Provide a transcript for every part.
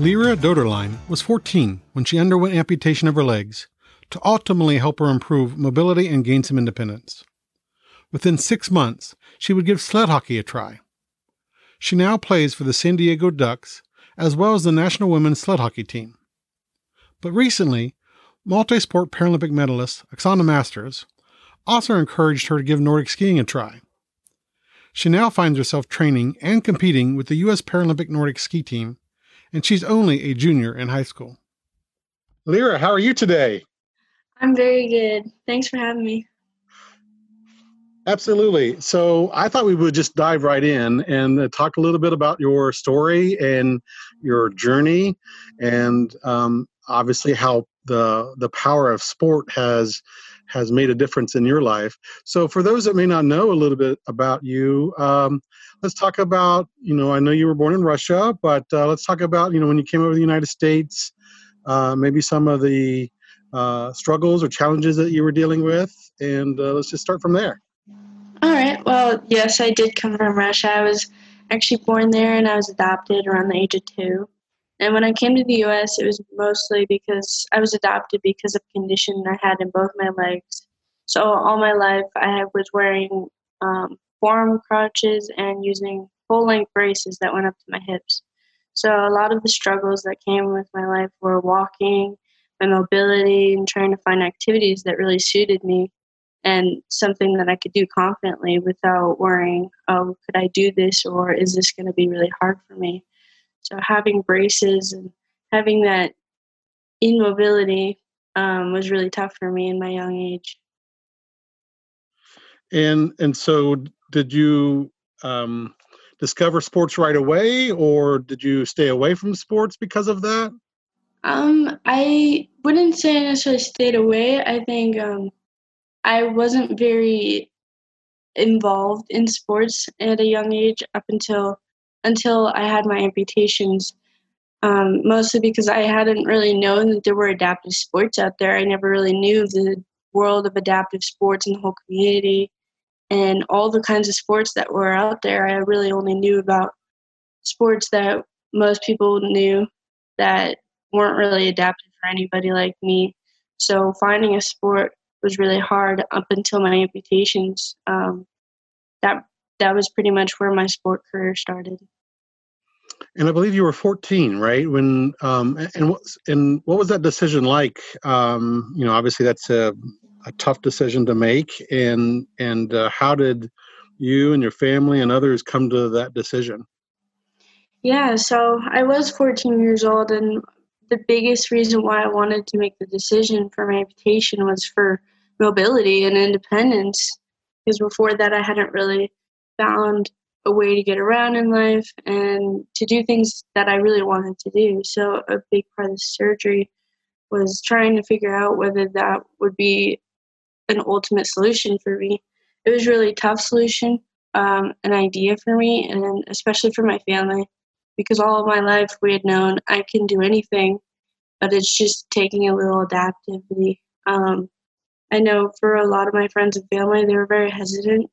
Lera Doederlein was 14 when she underwent amputation of her legs to ultimately help her improve mobility and gain some independence. Within six months, she would give sled hockey a try. She now plays for the San Diego Ducks as well as the national women's sled hockey team. But recently, multi sport Paralympic medalist Oksana Masters also encouraged her to give Nordic skiing a try. She now finds herself training and competing with the U.S. Paralympic Nordic ski team and she's only a junior in high school. Lera, how are you today? I'm very good. Thanks for having me. Absolutely. So I thought we would just dive right in and talk a little bit about your story and your journey, and um, obviously how the the power of sport has has made a difference in your life. So for those that may not know a little bit about you, um, let's talk about you know i know you were born in russia but uh, let's talk about you know when you came over to the united states uh, maybe some of the uh, struggles or challenges that you were dealing with and uh, let's just start from there. All right. Well yes i did come from russia. I was actually born there and i was adopted around the age of two and when i came to the us it was mostly because i was adopted because of a condition i had in both my legs so all my life i was wearing um, forearm crutches and using full length braces that went up to my hips. So a lot of the struggles that came with my life were walking, my mobility, and trying to find activities that really suited me and something that I could do confidently without worrying, oh, could I do this or is this going to be really hard for me? So having braces and having that immobility um, was really tough for me in my young age. And and so did you um, discover sports right away, or did you stay away from sports because of that? Um, I wouldn't say I necessarily stayed away. I think um, I wasn't very involved in sports at a young age up until until I had my amputations. Um, mostly because I hadn't really known that there were adaptive sports out there. I never really knew the world of adaptive sports and the whole community and all the kinds of sports that were out there. I really only knew about sports that most people knew that weren't really adapted for anybody like me. So finding a sport was really hard up until my amputations. Um, that that was pretty much where my sport career started. And I believe you were 14, right? When um, and what and what was that decision like? Um, you know, obviously that's a a tough decision to make and and uh, how did you and your family and others come to that decision yeah so i was 14 years old and the biggest reason why i wanted to make the decision for my amputation was for mobility and independence because before that i hadn't really found a way to get around in life and to do things that i really wanted to do so a big part of the surgery was trying to figure out whether that would be an ultimate solution for me. It was really a tough solution, um, an idea for me, and especially for my family, because all of my life we had known I can do anything, but it's just taking a little adaptivity. Um, I know for a lot of my friends and family, they were very hesitant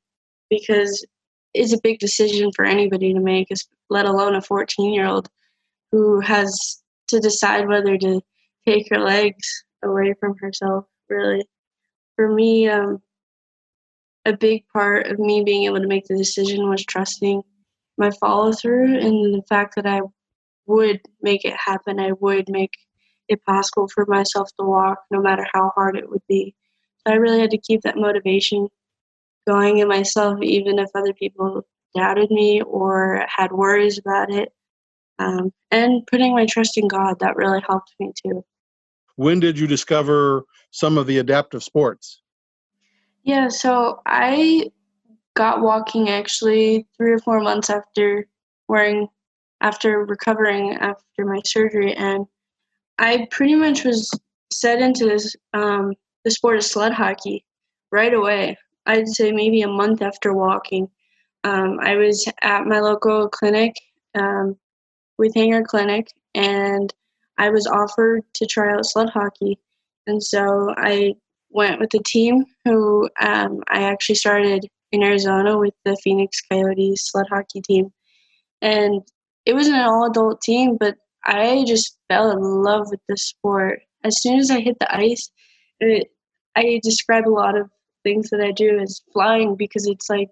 because it's a big decision for anybody to make, let alone a 14 year old who has to decide whether to take her legs away from herself, really for me, um, a big part of me being able to make the decision was trusting my follow through and the fact that I would make it happen. I would make it possible for myself to walk no matter how hard it would be. So I really had to keep that motivation going in myself, even if other people doubted me or had worries about it. Um, and putting my trust in God, that really helped me too. When did you discover some of the adaptive sports? Yeah, so I got walking actually three or four months after wearing after recovering after my surgery and I pretty much was set into this um, the sport of sled hockey right away. I'd say maybe a month after walking. Um, I was at my local clinic um, with Hanger Clinic, and I was offered to try out sled hockey. And so I went with the team who um, I actually started in Arizona with the Phoenix Coyotes sled hockey team. And it was an all adult team, but I just fell in love with the sport. As soon as I hit the ice, it, I describe a lot of things that I do is flying because it's like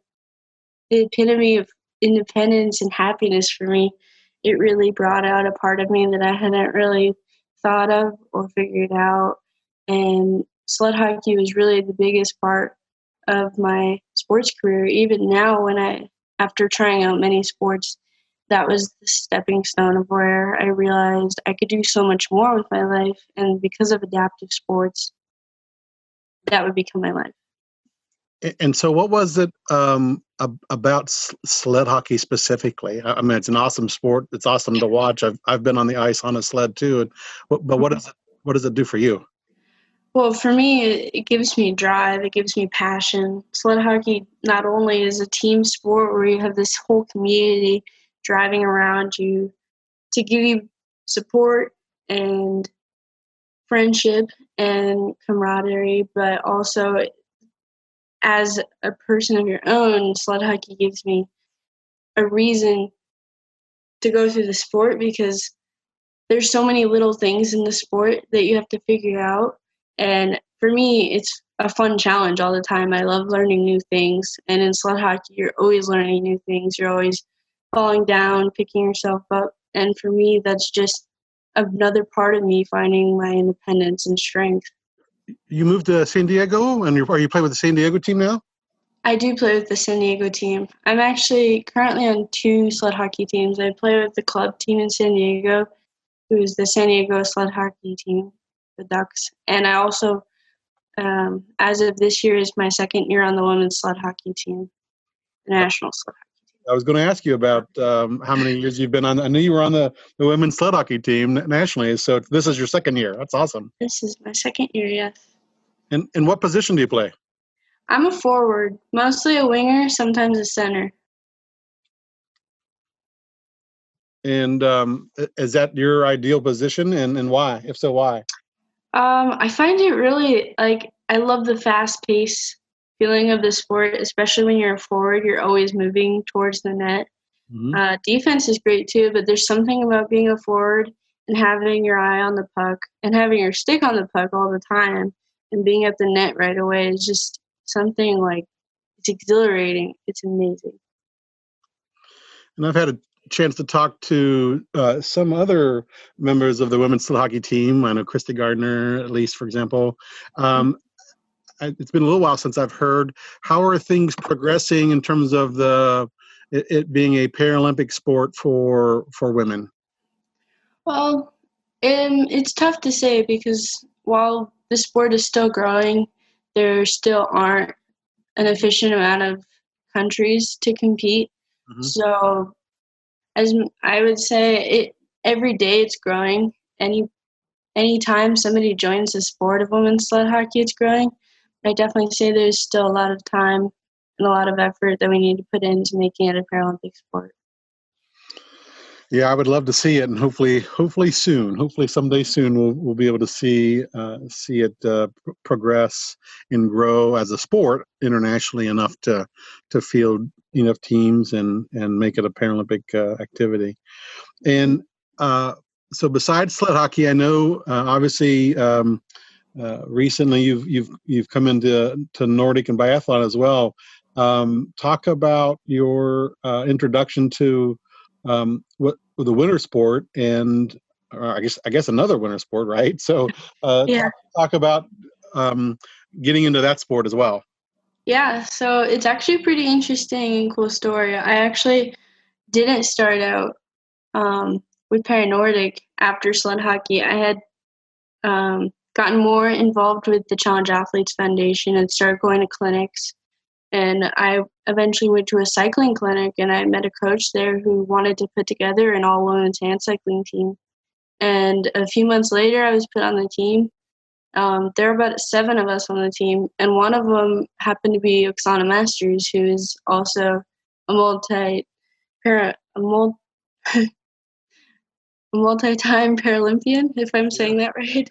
the epitome of independence and happiness for me. It really brought out a part of me that I hadn't really thought of or figured out. And sled hockey was really the biggest part of my sports career. Even now, when I, after trying out many sports, that was the stepping stone of where I realized I could do so much more with my life. And because of adaptive sports, that would become my life. And so, what was it um, about sled hockey specifically? I mean, it's an awesome sport. It's awesome to watch. I've I've been on the ice on a sled too. But what mm-hmm. does it what does it do for you? Well, for me, it gives me drive. It gives me passion. Sled hockey not only is a team sport where you have this whole community driving around you to give you support and friendship and camaraderie, but also as a person of your own, sled hockey gives me a reason to go through the sport because there's so many little things in the sport that you have to figure out. And for me, it's a fun challenge all the time. I love learning new things. And in sled hockey, you're always learning new things. You're always falling down, picking yourself up. And for me, that's just another part of me finding my independence and strength. You moved to San Diego, and are you playing with the San Diego team now? I do play with the San Diego team. I'm actually currently on two sled hockey teams. I play with the club team in San Diego, who is the San Diego sled hockey team, the Ducks. And I also, um, as of this year, is my second year on the women's sled hockey team, the national sled hockey. I was going to ask you about um, how many years you've been on. I knew you were on the, the women's sled hockey team nationally. So this is your second year. That's awesome. This is my second year, yes. And and what position do you play? I'm a forward, mostly a winger, sometimes a center. And um, is that your ideal position, and and why? If so, why? Um, I find it really like I love the fast pace feeling of the sport, especially when you're a forward, you're always moving towards the net. Mm-hmm. Uh, defense is great too, but there's something about being a forward and having your eye on the puck and having your stick on the puck all the time and being at the net right away is just something like it's exhilarating. It's amazing. And I've had a chance to talk to uh, some other members of the women's hockey team. I know Christy Gardner, at least, for example. Um, it's been a little while since I've heard. How are things progressing in terms of the it, it being a Paralympic sport for for women? Well, um, it's tough to say because while the sport is still growing, there still aren't an efficient amount of countries to compete. Mm-hmm. So, as I would say, it every day it's growing. Any anytime somebody joins the sport of women's sled hockey, it's growing. I definitely say there's still a lot of time and a lot of effort that we need to put into making it a Paralympic sport. Yeah, I would love to see it, and hopefully, hopefully soon, hopefully someday soon, we'll we'll be able to see uh, see it uh, progress and grow as a sport internationally enough to to field enough teams and and make it a Paralympic uh, activity. And uh, so, besides sled hockey, I know uh, obviously um, uh, recently you've you've you've come into to Nordic and biathlon as well. Um, talk about your uh, introduction to um, what the winter sport and I guess I guess another winter sport, right? So uh, yeah. talk, talk about um, getting into that sport as well. Yeah, so it's actually a pretty interesting and cool story. I actually didn't start out um, with Paranordic after sled hockey. I had um, gotten more involved with the Challenged Athletes Foundation and started going to clinics. And I eventually went to a cycling clinic and I met a coach there who wanted to put together an all women's hand cycling team. And a few months later, I was put on the team. Um, there were about seven of us on the team, and one of them happened to be Oksana Masters, who is also a multi parent a multi multi-time Paralympian, if I'm saying that right.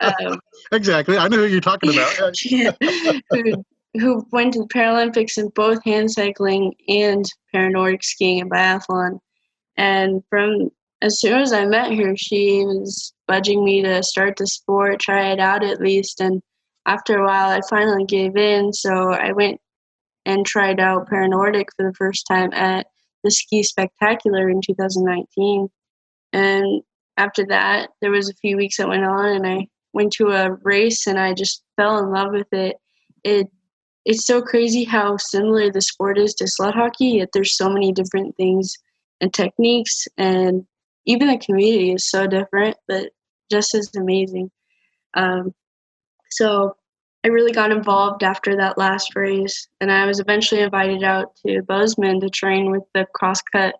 Um, exactly, I know who you're talking about. yeah, who, who went to the Paralympics in both hand cycling and paranordic skiing and biathlon. And from as soon as I met her, she was budging me to start the sport, try it out at least. And after a while, I finally gave in. So I went and tried out Paranordic for the first time at the Ski Spectacular in 2019. And after that, there was a few weeks that went on, and I went to a race, and I just fell in love with it. It it's so crazy how similar the sport is to sled hockey, yet there's so many different things and techniques, and even the community is so different, but just as amazing. Um, so I really got involved after that last race, and I was eventually invited out to Bozeman to train with the Crosscut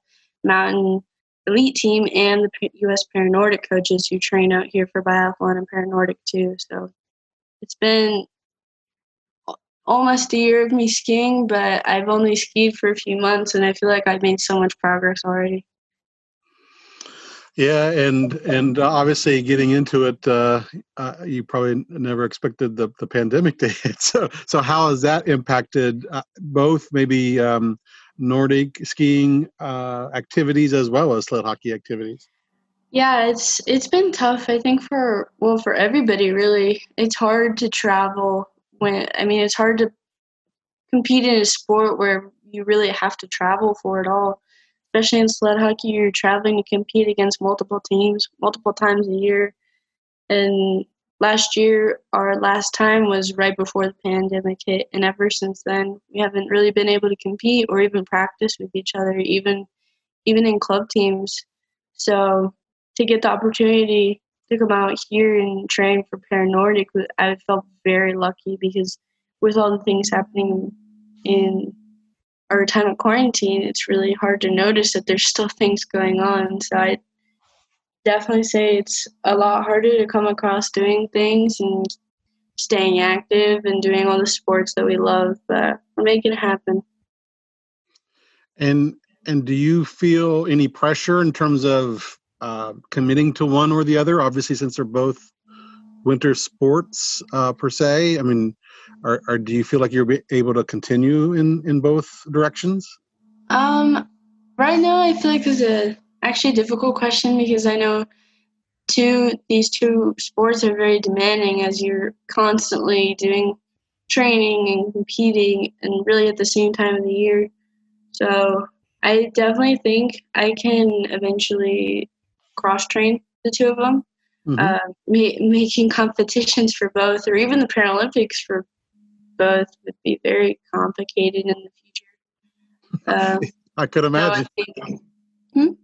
Mountain elite team and the U.S. Paranordic coaches who train out here for biathlon and Paranordic too. So it's been almost a year of me skiing, but I've only skied for a few months, and I feel like I've made so much progress already. Yeah, and and obviously getting into it, uh, uh, you probably never expected the, the pandemic to hit. So so how has that impacted uh, both maybe um, Nordic skiing uh, activities as well as sled hockey activities? Yeah, it's it's been tough. I think for well for everybody really. It's hard to travel when I mean it's hard to compete in a sport where you really have to travel for it all. Especially in sled hockey, you're traveling to compete against multiple teams multiple times a year, and last year our last time was right before the pandemic hit and ever since then we haven't really been able to compete or even practice with each other even even in club teams. So to get the opportunity to come out here and train for paranordic i felt very lucky because with all the things happening in our time of quarantine it's really hard to notice that there's still things going on. So i definitely say it's a lot harder to come across doing things and staying active and doing all the sports that we love, but we're making it happen. And and do you feel any pressure in terms of uh, committing to one or the other? Obviously, since they're both winter sports uh, per se. I mean, are, are do you feel like you're able to continue in in both directions? Um, right now, I feel like there's a actually a difficult question because I know two these two sports are very demanding as you're constantly doing training and competing and really at the same time of the year. So I definitely think I can eventually cross train the two of them, mm-hmm. uh, ma- making competitions for both or even the Paralympics for both would be very complicated in the future. Uh, I could imagine. So I think, hmm?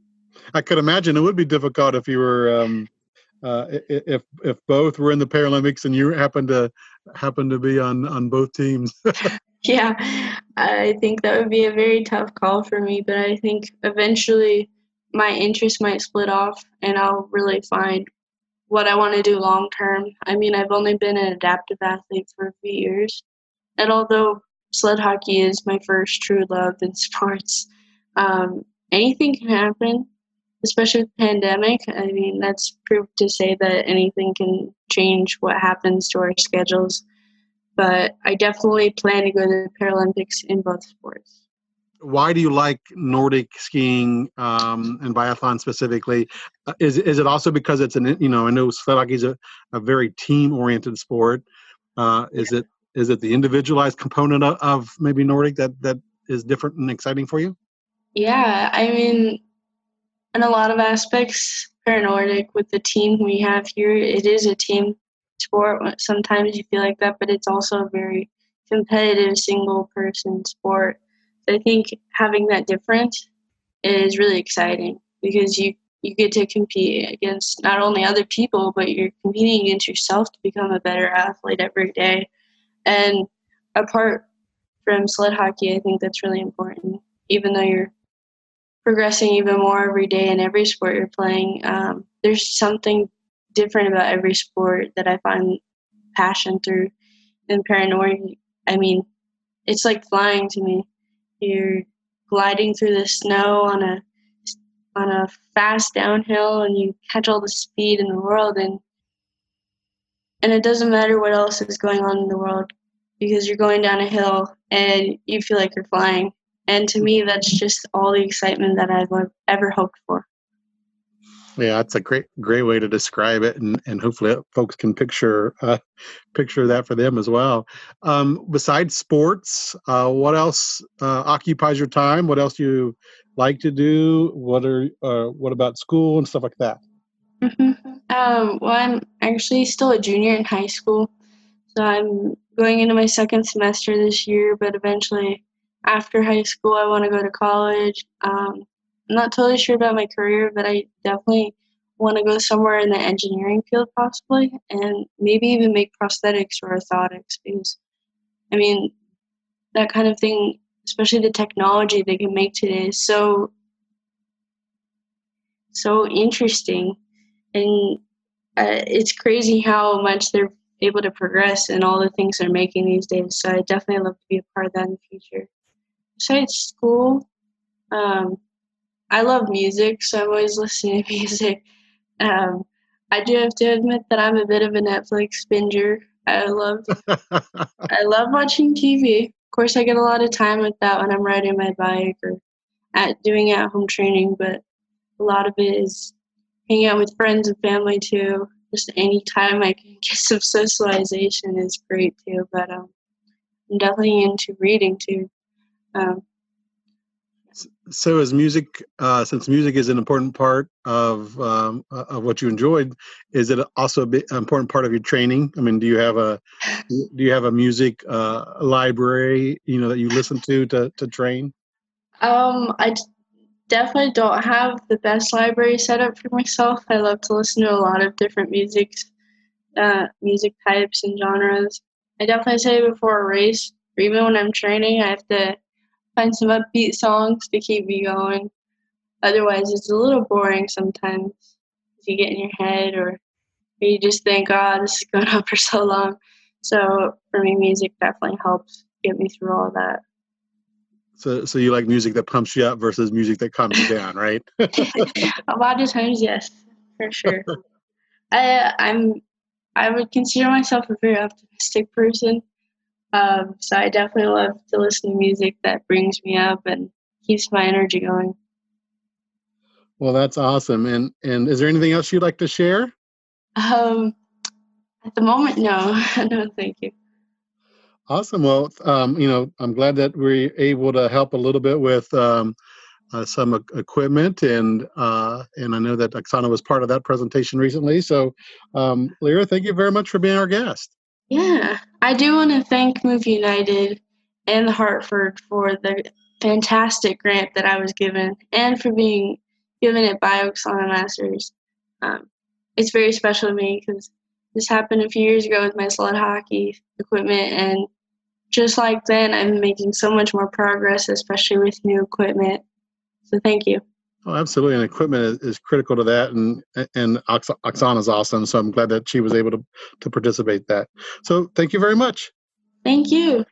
I could imagine it would be difficult if you were um, uh, if if both were in the Paralympics and you happen to happen to be on on both teams. yeah, I think that would be a very tough call for me, but I think eventually my interest might split off, and I'll really find what I want to do long term. I mean, I've only been an adaptive athlete for a few years, and although sled hockey is my first true love in sports, um, anything can happen especially with pandemic. I mean, that's proof to say that anything can change what happens to our schedules. But I definitely plan to go to the Paralympics in both sports. Why do you like Nordic skiing um, and biathlon specifically? Uh, is is it also because it's an you know I know sled hockey is a, a very team oriented sport. Uh, is yeah. it is it the individualized component of, of maybe Nordic that that is different and exciting for you? Yeah, I mean, in a lot of aspects, Paranordic with the team we have here, it is a team sport. Sometimes you feel like that, but it's also a very competitive single person sport. I think having that difference is really exciting because you you get to compete against not only other people, but you're competing against yourself to become a better athlete every day. And apart from sled hockey, I think that's really important. Even though you're progressing even more every day in every sport you're playing. Um, there's something different about every sport that I find passion through. And Paranordic, I mean, it's like flying to me. You're gliding through the snow on a on a fast downhill, and you catch all the speed in the world, and and it doesn't matter what else is going on in the world because you're going down a hill and you feel like you're flying. And to me, that's just all the excitement that I've ever hoped for. Yeah, that's a great great way to describe it, and and hopefully folks can picture uh, picture that for them as well. Um, besides sports, uh, what else uh, occupies your time? What else do you like to do? What are uh, what about school and stuff like that? Mm-hmm. Um, well, I'm actually still a junior in high school, so I'm going into my second semester this year. But eventually, after high school, I want to go to college. Um, I'm not totally sure about my career, but I definitely want to go somewhere in the engineering field possibly and maybe even make prosthetics or orthotics because I mean that kind of thing, especially the technology they can make today is so so interesting and uh, it's crazy how much they're able to progress and all the things they're making these days. So I definitely love to be a part of that in the future. Besides school, um, I love music, so I'm always listening to music. Um, I do have to admit that I'm a bit of a Netflix binger. I love I love watching TV. Of course, I get a lot of time with that when I'm riding my bike or at doing at home training, but a lot of it is hanging out with friends and family too. Just any time I can get some socialization is great too. But um, I'm definitely into reading too. Um, so is music uh, since music is an important part of um, uh, of what you enjoyed is it also an important part of your training? I mean do you have a do you have a music uh, library you know that you listen to to, to train? Um i definitely don't have the best library set up for myself. I love to listen to a lot of different musics uh, music types and genres. I definitely say before a race or even when i'm training i have to find some upbeat songs to keep me going. Otherwise, it's a little boring sometimes. You get in your head, or you just think, "Oh, this is going on for so long." So for me, music definitely helps get me through all that. So, so you like music that pumps you up versus music that calms you down, right? a lot of times, yes, for sure. I, I'm, I would consider myself a very optimistic person. Um, so I definitely love to listen to music that brings me up and keeps my energy going. Well, that's awesome. And and is there anything else you'd like to share? Um, at the moment, no, no, thank you. Awesome. Well, um, you know, I'm glad that we're able to help a little bit with um, uh, some equipment, and uh, and I know that Oksana was part of that presentation recently. So, um, Lera, thank you very much for being our guest. Yeah, I do want to thank Move United and Hartford for the fantastic grant that I was given and for being given it by Oksana Masters. Um, it's very special to me because this happened a few years ago with my sled hockey equipment, and just like then, I'm making so much more progress, especially with new equipment. So thank you. Oh, absolutely, and equipment is, is, critical to that, and and Oksana is awesome. So I'm glad that she was able to to participate. That. So thank you very much. Thank you.